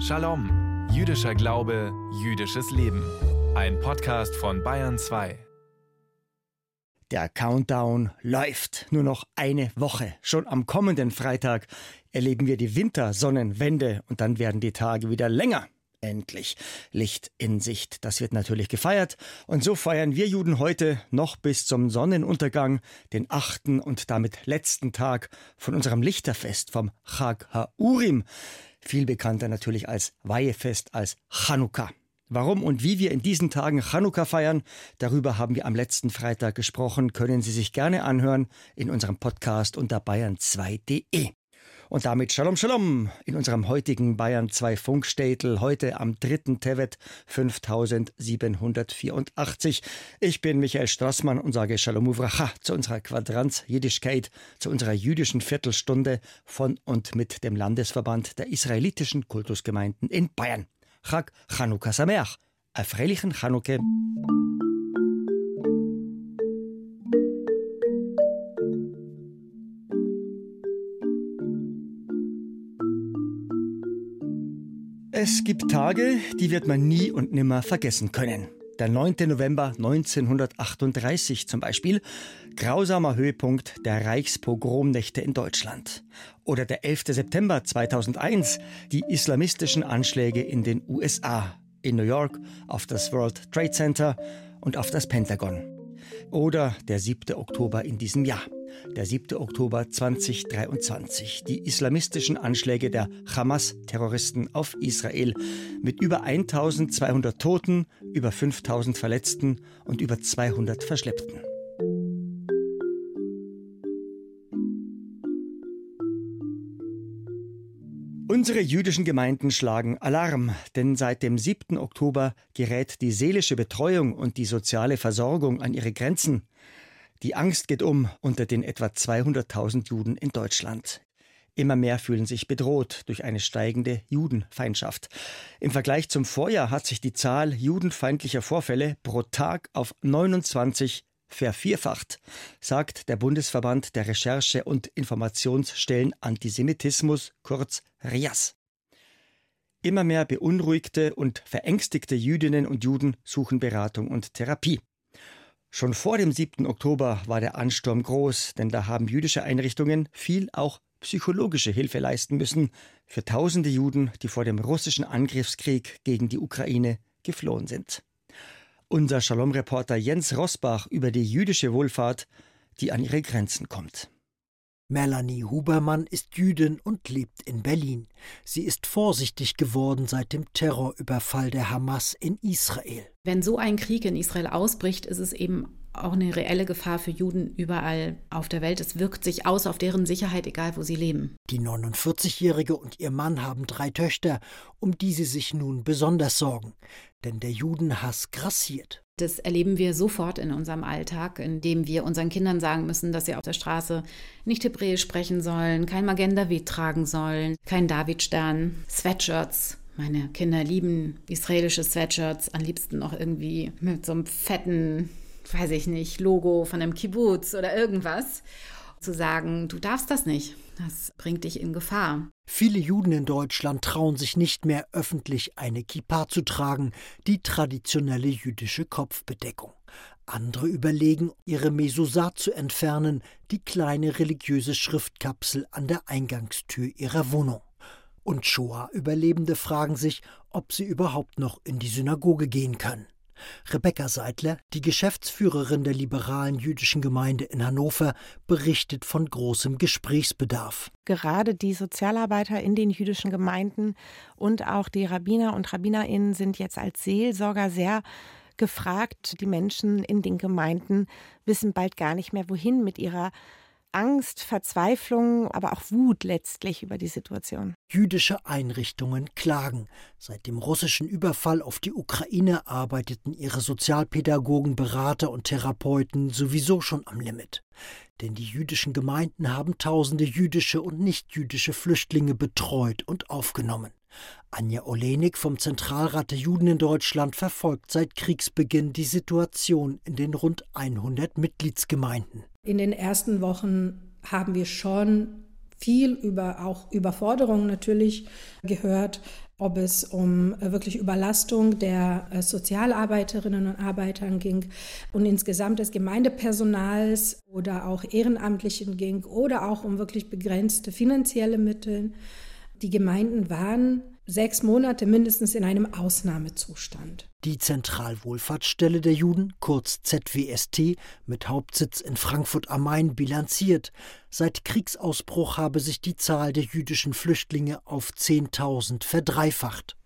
Shalom, jüdischer Glaube, jüdisches Leben. Ein Podcast von Bayern 2. Der Countdown läuft. Nur noch eine Woche. Schon am kommenden Freitag erleben wir die Wintersonnenwende und dann werden die Tage wieder länger. Endlich Licht in Sicht. Das wird natürlich gefeiert. Und so feiern wir Juden heute noch bis zum Sonnenuntergang, den achten und damit letzten Tag von unserem Lichterfest, vom Chag HaUrim. Viel bekannter natürlich als Weihefest, als Chanukka. Warum und wie wir in diesen Tagen Chanukka feiern, darüber haben wir am letzten Freitag gesprochen, können Sie sich gerne anhören in unserem Podcast unter bayern2.de. Und damit Shalom Shalom in unserem heutigen Bayern 2 Funkstätel, heute am 3. Tevet 5784. Ich bin Michael Strassmann und sage Shalom Uvracha zu unserer Quadranz Jiddischkeit, zu unserer jüdischen Viertelstunde von und mit dem Landesverband der israelitischen Kultusgemeinden in Bayern. Chag Chanukka Sameach. Erfreulichen Chanukka. Es gibt Tage, die wird man nie und nimmer vergessen können. Der 9. November 1938 zum Beispiel, grausamer Höhepunkt der Reichspogromnächte in Deutschland. Oder der 11. September 2001, die islamistischen Anschläge in den USA, in New York, auf das World Trade Center und auf das Pentagon. Oder der 7. Oktober in diesem Jahr der 7. Oktober 2023. Die islamistischen Anschläge der Hamas-Terroristen auf Israel mit über 1200 Toten, über 5000 Verletzten und über 200 Verschleppten. Unsere jüdischen Gemeinden schlagen Alarm, denn seit dem 7. Oktober gerät die seelische Betreuung und die soziale Versorgung an ihre Grenzen. Die Angst geht um unter den etwa 200.000 Juden in Deutschland. Immer mehr fühlen sich bedroht durch eine steigende Judenfeindschaft. Im Vergleich zum Vorjahr hat sich die Zahl judenfeindlicher Vorfälle pro Tag auf 29 vervierfacht, sagt der Bundesverband der Recherche- und Informationsstellen Antisemitismus, kurz RIAS. Immer mehr beunruhigte und verängstigte Jüdinnen und Juden suchen Beratung und Therapie. Schon vor dem 7. Oktober war der Ansturm groß, denn da haben jüdische Einrichtungen viel auch psychologische Hilfe leisten müssen für tausende Juden, die vor dem russischen Angriffskrieg gegen die Ukraine geflohen sind. Unser Shalom-Reporter Jens Rosbach über die jüdische Wohlfahrt, die an ihre Grenzen kommt. Melanie Hubermann ist Jüdin und lebt in Berlin. Sie ist vorsichtig geworden seit dem Terrorüberfall der Hamas in Israel. Wenn so ein Krieg in Israel ausbricht, ist es eben auch eine reelle Gefahr für Juden überall auf der Welt. Es wirkt sich aus auf deren Sicherheit, egal wo sie leben. Die 49-Jährige und ihr Mann haben drei Töchter, um die sie sich nun besonders sorgen. Denn der Judenhass grassiert. Das erleben wir sofort in unserem Alltag, indem wir unseren Kindern sagen müssen, dass sie auf der Straße nicht Hebräisch sprechen sollen, kein Magen David tragen sollen, kein Davidstern, Sweatshirts. Meine Kinder lieben israelische Sweatshirts, am liebsten noch irgendwie mit so einem fetten, weiß ich nicht, Logo von einem Kibbutz oder irgendwas. Zu sagen, du darfst das nicht. Das bringt dich in Gefahr. Viele Juden in Deutschland trauen sich nicht mehr öffentlich eine Kippa zu tragen, die traditionelle jüdische Kopfbedeckung. Andere überlegen, ihre Mesosah zu entfernen, die kleine religiöse Schriftkapsel an der Eingangstür ihrer Wohnung. Und Shoah-Überlebende fragen sich, ob sie überhaupt noch in die Synagoge gehen können. Rebecca Seidler, die Geschäftsführerin der liberalen jüdischen Gemeinde in Hannover, berichtet von großem Gesprächsbedarf. Gerade die Sozialarbeiter in den jüdischen Gemeinden und auch die Rabbiner und Rabbinerinnen sind jetzt als Seelsorger sehr gefragt. Die Menschen in den Gemeinden wissen bald gar nicht mehr, wohin mit ihrer Angst, Verzweiflung, aber auch Wut letztlich über die Situation. Jüdische Einrichtungen klagen. Seit dem russischen Überfall auf die Ukraine arbeiteten ihre Sozialpädagogen, Berater und Therapeuten sowieso schon am Limit. Denn die jüdischen Gemeinden haben tausende jüdische und nichtjüdische Flüchtlinge betreut und aufgenommen. Anja Olenik vom Zentralrat der Juden in Deutschland verfolgt seit Kriegsbeginn die Situation in den rund 100 Mitgliedsgemeinden. In den ersten Wochen haben wir schon viel über auch Überforderung natürlich gehört, ob es um äh, wirklich Überlastung der äh, Sozialarbeiterinnen und Arbeitern ging und insgesamt des Gemeindepersonals oder auch Ehrenamtlichen ging oder auch um wirklich begrenzte finanzielle Mittel. Die Gemeinden waren sechs Monate mindestens in einem Ausnahmezustand. Die Zentralwohlfahrtsstelle der Juden, kurz ZWST, mit Hauptsitz in Frankfurt am Main, bilanziert. Seit Kriegsausbruch habe sich die Zahl der jüdischen Flüchtlinge auf 10.000 verdreifacht.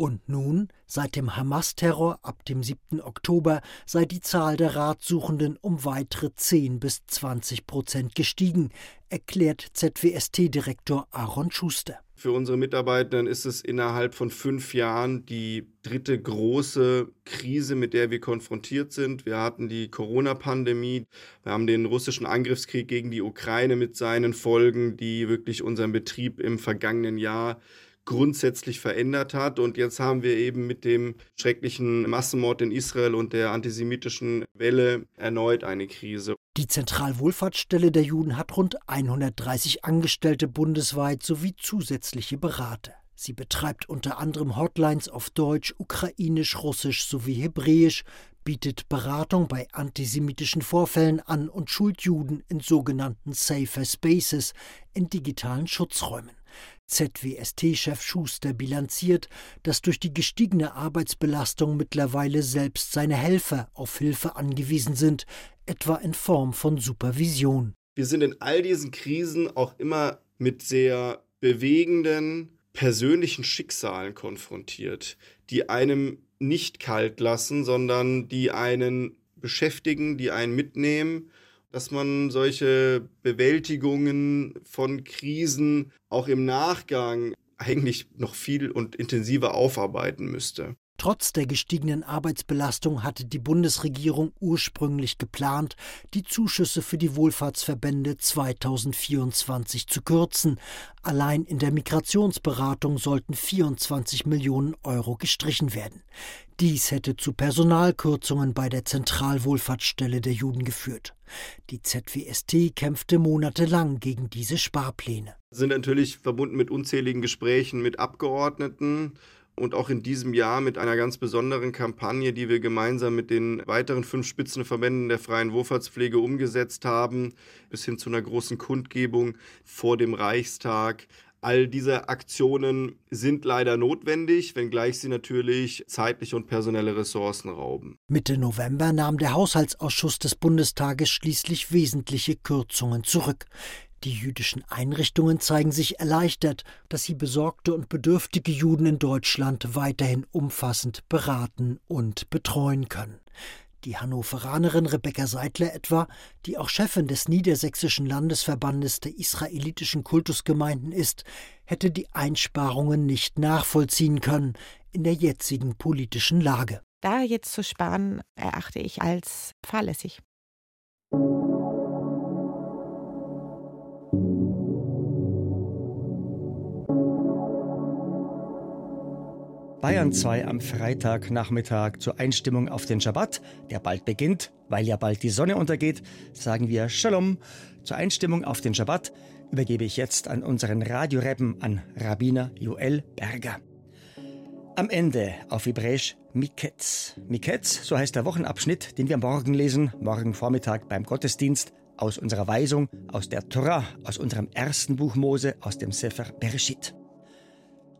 Und nun, seit dem Hamas-Terror ab dem 7. Oktober, sei die Zahl der Ratsuchenden um weitere 10 bis 20 Prozent gestiegen, erklärt ZWST-Direktor Aaron Schuster. Für unsere Mitarbeiter ist es innerhalb von fünf Jahren die dritte große Krise, mit der wir konfrontiert sind. Wir hatten die Corona-Pandemie, wir haben den russischen Angriffskrieg gegen die Ukraine mit seinen Folgen, die wirklich unseren Betrieb im vergangenen Jahr grundsätzlich verändert hat. Und jetzt haben wir eben mit dem schrecklichen Massenmord in Israel und der antisemitischen Welle erneut eine Krise. Die Zentralwohlfahrtsstelle der Juden hat rund 130 Angestellte bundesweit sowie zusätzliche Berater. Sie betreibt unter anderem Hotlines auf Deutsch, Ukrainisch, Russisch sowie Hebräisch, bietet Beratung bei antisemitischen Vorfällen an und schult Juden in sogenannten Safer Spaces, in digitalen Schutzräumen. ZWST-Chef Schuster bilanziert, dass durch die gestiegene Arbeitsbelastung mittlerweile selbst seine Helfer auf Hilfe angewiesen sind, etwa in Form von Supervision. Wir sind in all diesen Krisen auch immer mit sehr bewegenden persönlichen Schicksalen konfrontiert, die einem nicht kalt lassen, sondern die einen beschäftigen, die einen mitnehmen dass man solche Bewältigungen von Krisen auch im Nachgang eigentlich noch viel und intensiver aufarbeiten müsste. Trotz der gestiegenen Arbeitsbelastung hatte die Bundesregierung ursprünglich geplant, die Zuschüsse für die Wohlfahrtsverbände 2024 zu kürzen. Allein in der Migrationsberatung sollten 24 Millionen Euro gestrichen werden. Dies hätte zu Personalkürzungen bei der Zentralwohlfahrtsstelle der Juden geführt. Die ZWST kämpfte monatelang gegen diese Sparpläne. Sind natürlich verbunden mit unzähligen Gesprächen mit Abgeordneten und auch in diesem Jahr mit einer ganz besonderen Kampagne, die wir gemeinsam mit den weiteren fünf Spitzenverbänden der freien Wohlfahrtspflege umgesetzt haben, bis hin zu einer großen Kundgebung vor dem Reichstag. All diese Aktionen sind leider notwendig, wenngleich sie natürlich zeitliche und personelle Ressourcen rauben. Mitte November nahm der Haushaltsausschuss des Bundestages schließlich wesentliche Kürzungen zurück. Die jüdischen Einrichtungen zeigen sich erleichtert, dass sie besorgte und bedürftige Juden in Deutschland weiterhin umfassend beraten und betreuen können. Die Hannoveranerin Rebecca Seidler etwa, die auch Chefin des Niedersächsischen Landesverbandes der israelitischen Kultusgemeinden ist, hätte die Einsparungen nicht nachvollziehen können in der jetzigen politischen Lage. Da jetzt zu sparen, erachte ich als fahrlässig. Bayern 2 am Freitagnachmittag zur Einstimmung auf den Schabbat, der bald beginnt, weil ja bald die Sonne untergeht, sagen wir Shalom. Zur Einstimmung auf den Schabbat übergebe ich jetzt an unseren Radioreppen an Rabbiner Joel Berger. Am Ende auf Hebräisch Miketz. Miketz, so heißt der Wochenabschnitt, den wir morgen lesen, morgen Vormittag beim Gottesdienst, aus unserer Weisung, aus der Torah, aus unserem ersten Buch Mose, aus dem Sefer Bereshit.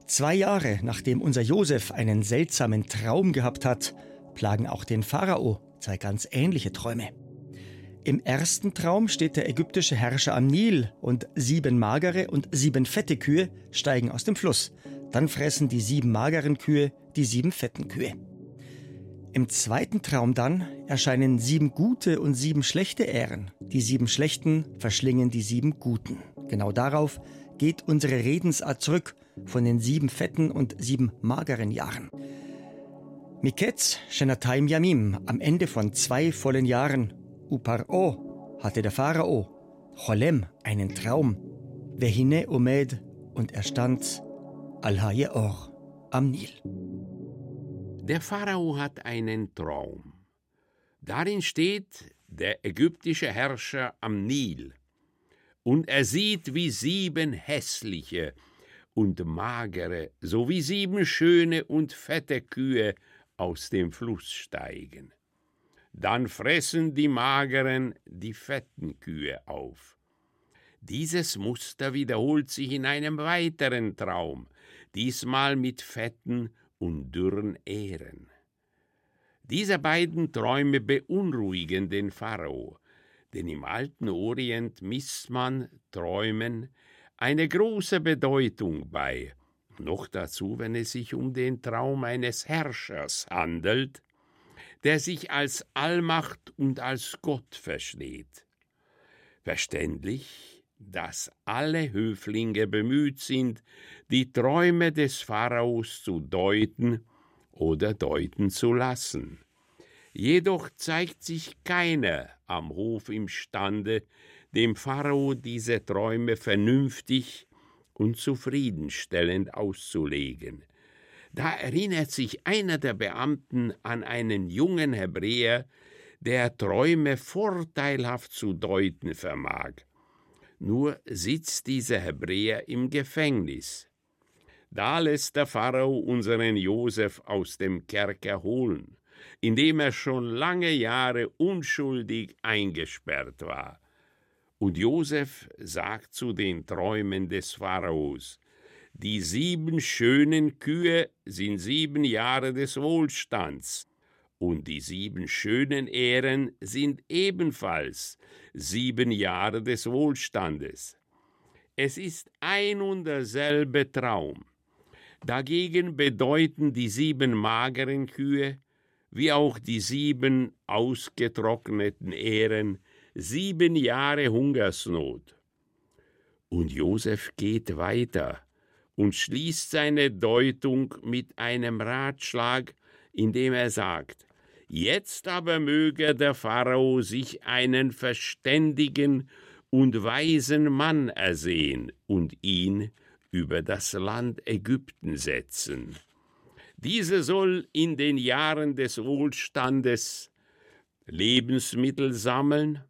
Zwei Jahre nachdem unser Josef einen seltsamen Traum gehabt hat, plagen auch den Pharao zwei ganz ähnliche Träume. Im ersten Traum steht der ägyptische Herrscher am Nil und sieben magere und sieben fette Kühe steigen aus dem Fluss. Dann fressen die sieben mageren Kühe die sieben fetten Kühe. Im zweiten Traum dann erscheinen sieben gute und sieben schlechte Ähren. Die sieben schlechten verschlingen die sieben guten. Genau darauf geht unsere Redensart zurück von den sieben fetten und sieben mageren Jahren. Miketz Shenataim Yamim, am Ende von zwei vollen Jahren. Uparo hatte der Pharao, Cholem einen Traum. Vehine Omed und er stand Al-Hayeor am Nil. Der Pharao hat einen Traum. Darin steht der ägyptische Herrscher am Nil und er sieht, wie sieben hässliche und magere sowie sieben schöne und fette Kühe aus dem Fluss steigen. Dann fressen die mageren die fetten Kühe auf. Dieses Muster wiederholt sich in einem weiteren Traum, diesmal mit fetten und dürren Ähren. Diese beiden Träume beunruhigen den Pharao, denn im alten Orient misst man Träumen eine große Bedeutung bei, noch dazu, wenn es sich um den Traum eines Herrschers handelt, der sich als Allmacht und als Gott versteht. Verständlich, dass alle Höflinge bemüht sind, die Träume des Pharaos zu deuten oder deuten zu lassen. Jedoch zeigt sich keiner am Hof imstande, dem Pharao diese Träume vernünftig und zufriedenstellend auszulegen. Da erinnert sich einer der Beamten an einen jungen Hebräer, der Träume vorteilhaft zu deuten vermag. Nur sitzt dieser Hebräer im Gefängnis. Da lässt der Pharao unseren Josef aus dem Kerker holen, in dem er schon lange Jahre unschuldig eingesperrt war. Und Josef sagt zu den Träumen des Pharaos, die sieben schönen Kühe sind sieben Jahre des Wohlstands, und die sieben schönen Ähren sind ebenfalls sieben Jahre des Wohlstandes. Es ist ein und derselbe Traum. Dagegen bedeuten die sieben mageren Kühe, wie auch die sieben ausgetrockneten Ähren, sieben Jahre Hungersnot. Und Josef geht weiter und schließt seine Deutung mit einem Ratschlag, indem er sagt, Jetzt aber möge der Pharao sich einen verständigen und weisen Mann ersehen und ihn über das Land Ägypten setzen. Diese soll in den Jahren des Wohlstandes Lebensmittel sammeln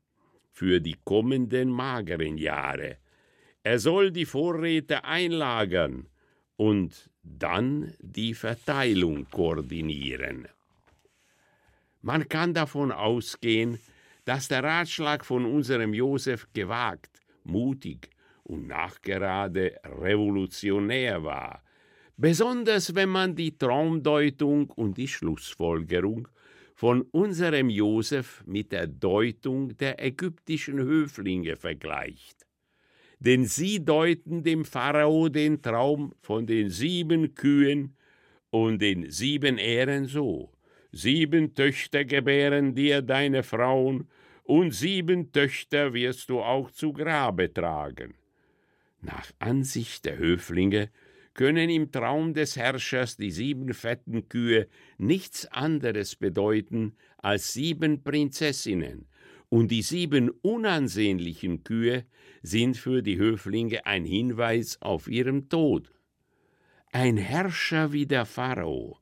für die kommenden mageren Jahre. Er soll die Vorräte einlagern und dann die Verteilung koordinieren. Man kann davon ausgehen, dass der Ratschlag von unserem Josef gewagt, mutig und nachgerade revolutionär war, besonders wenn man die Traumdeutung und die Schlussfolgerung von unserem Josef mit der Deutung der ägyptischen Höflinge vergleicht. Denn sie deuten dem Pharao den Traum von den sieben Kühen und den sieben Ähren so. Sieben Töchter gebären dir deine Frauen, und sieben Töchter wirst du auch zu Grabe tragen. Nach Ansicht der Höflinge können im Traum des Herrschers die sieben fetten Kühe nichts anderes bedeuten als sieben Prinzessinnen, und die sieben unansehnlichen Kühe sind für die Höflinge ein Hinweis auf ihren Tod. Ein Herrscher wie der Pharao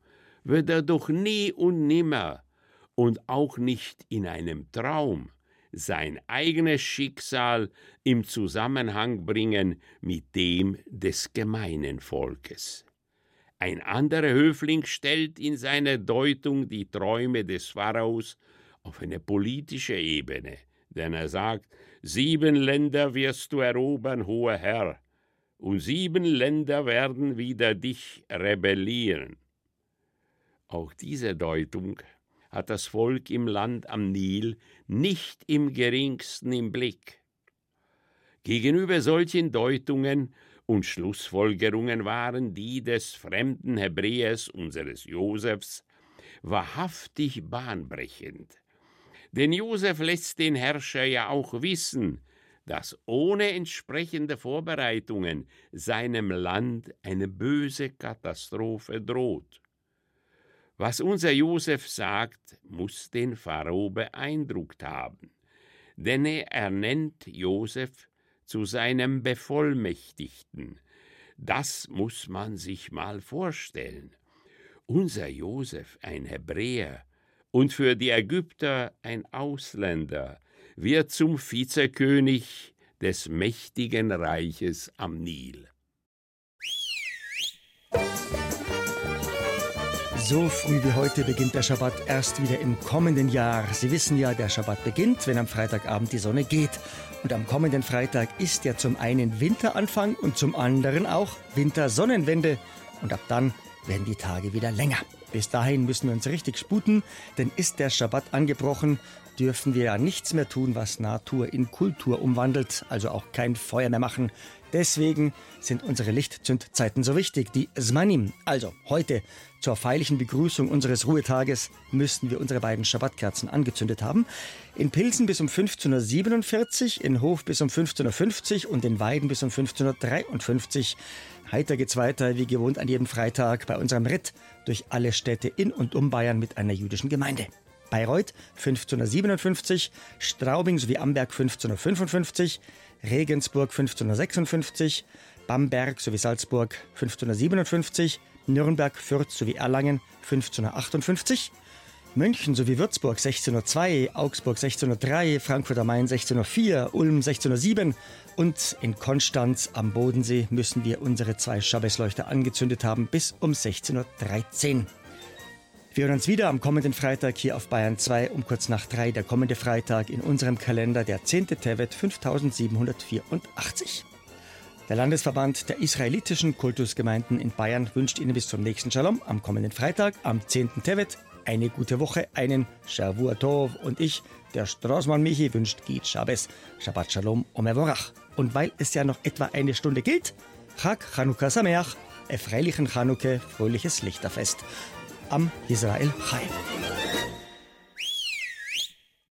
wird er doch nie und nimmer und auch nicht in einem Traum sein eigenes Schicksal im Zusammenhang bringen mit dem des gemeinen Volkes. Ein anderer Höfling stellt in seiner Deutung die Träume des Pharaos auf eine politische Ebene, denn er sagt, sieben Länder wirst du erobern, hoher Herr, und sieben Länder werden wider dich rebellieren. Auch diese Deutung hat das Volk im Land am Nil nicht im geringsten im Blick. Gegenüber solchen Deutungen und Schlussfolgerungen waren die des fremden Hebräers unseres Josefs wahrhaftig bahnbrechend. Denn Josef lässt den Herrscher ja auch wissen, dass ohne entsprechende Vorbereitungen seinem Land eine böse Katastrophe droht. Was unser Josef sagt, muss den Pharao beeindruckt haben, denn er nennt Josef zu seinem Bevollmächtigten. Das muss man sich mal vorstellen. Unser Josef, ein Hebräer und für die Ägypter ein Ausländer, wird zum Vizekönig des mächtigen Reiches am Nil. So früh wie heute beginnt der Schabbat erst wieder im kommenden Jahr. Sie wissen ja, der Schabbat beginnt, wenn am Freitagabend die Sonne geht. Und am kommenden Freitag ist ja zum einen Winteranfang und zum anderen auch Wintersonnenwende. Und ab dann werden die Tage wieder länger. Bis dahin müssen wir uns richtig sputen, denn ist der Schabbat angebrochen, dürfen wir ja nichts mehr tun, was Natur in Kultur umwandelt, also auch kein Feuer mehr machen. Deswegen sind unsere Lichtzündzeiten so wichtig, die Zmanim. Also heute zur feierlichen Begrüßung unseres Ruhetages müssten wir unsere beiden Schabbatkerzen angezündet haben. In Pilsen bis um 15.47 Uhr, in Hof bis um 15.50 Uhr und in Weiden bis um 15.53 Uhr. Heiter geht's weiter, wie gewohnt an jedem Freitag bei unserem Ritt durch alle Städte in und um Bayern mit einer jüdischen Gemeinde. Bayreuth 1557, Straubing sowie Amberg 1555, Regensburg 1556, Bamberg sowie Salzburg 1557, Nürnberg, Fürth sowie Erlangen 1558, München sowie Würzburg 1602, Augsburg 1603, Frankfurt am Main 1604, Ulm 1607 und in Konstanz am Bodensee müssen wir unsere zwei Schabbesleuchter angezündet haben bis um 1613. Wir hören uns wieder am kommenden Freitag hier auf Bayern 2 um kurz nach drei. Der kommende Freitag in unserem Kalender der 10. Tevet 5784. Der Landesverband der israelitischen Kultusgemeinden in Bayern wünscht Ihnen bis zum nächsten Shalom am kommenden Freitag am 10. Tevet eine gute Woche, einen Shavua Tov und ich, der Straßmann Michi, wünscht Git Shabbos, Shabbat Shalom Omevorach. Und weil es ja noch etwa eine Stunde gilt, Chag Chanukah Sameach, freilichen Chanukah, fröhliches Lichterfest am Israel Chai.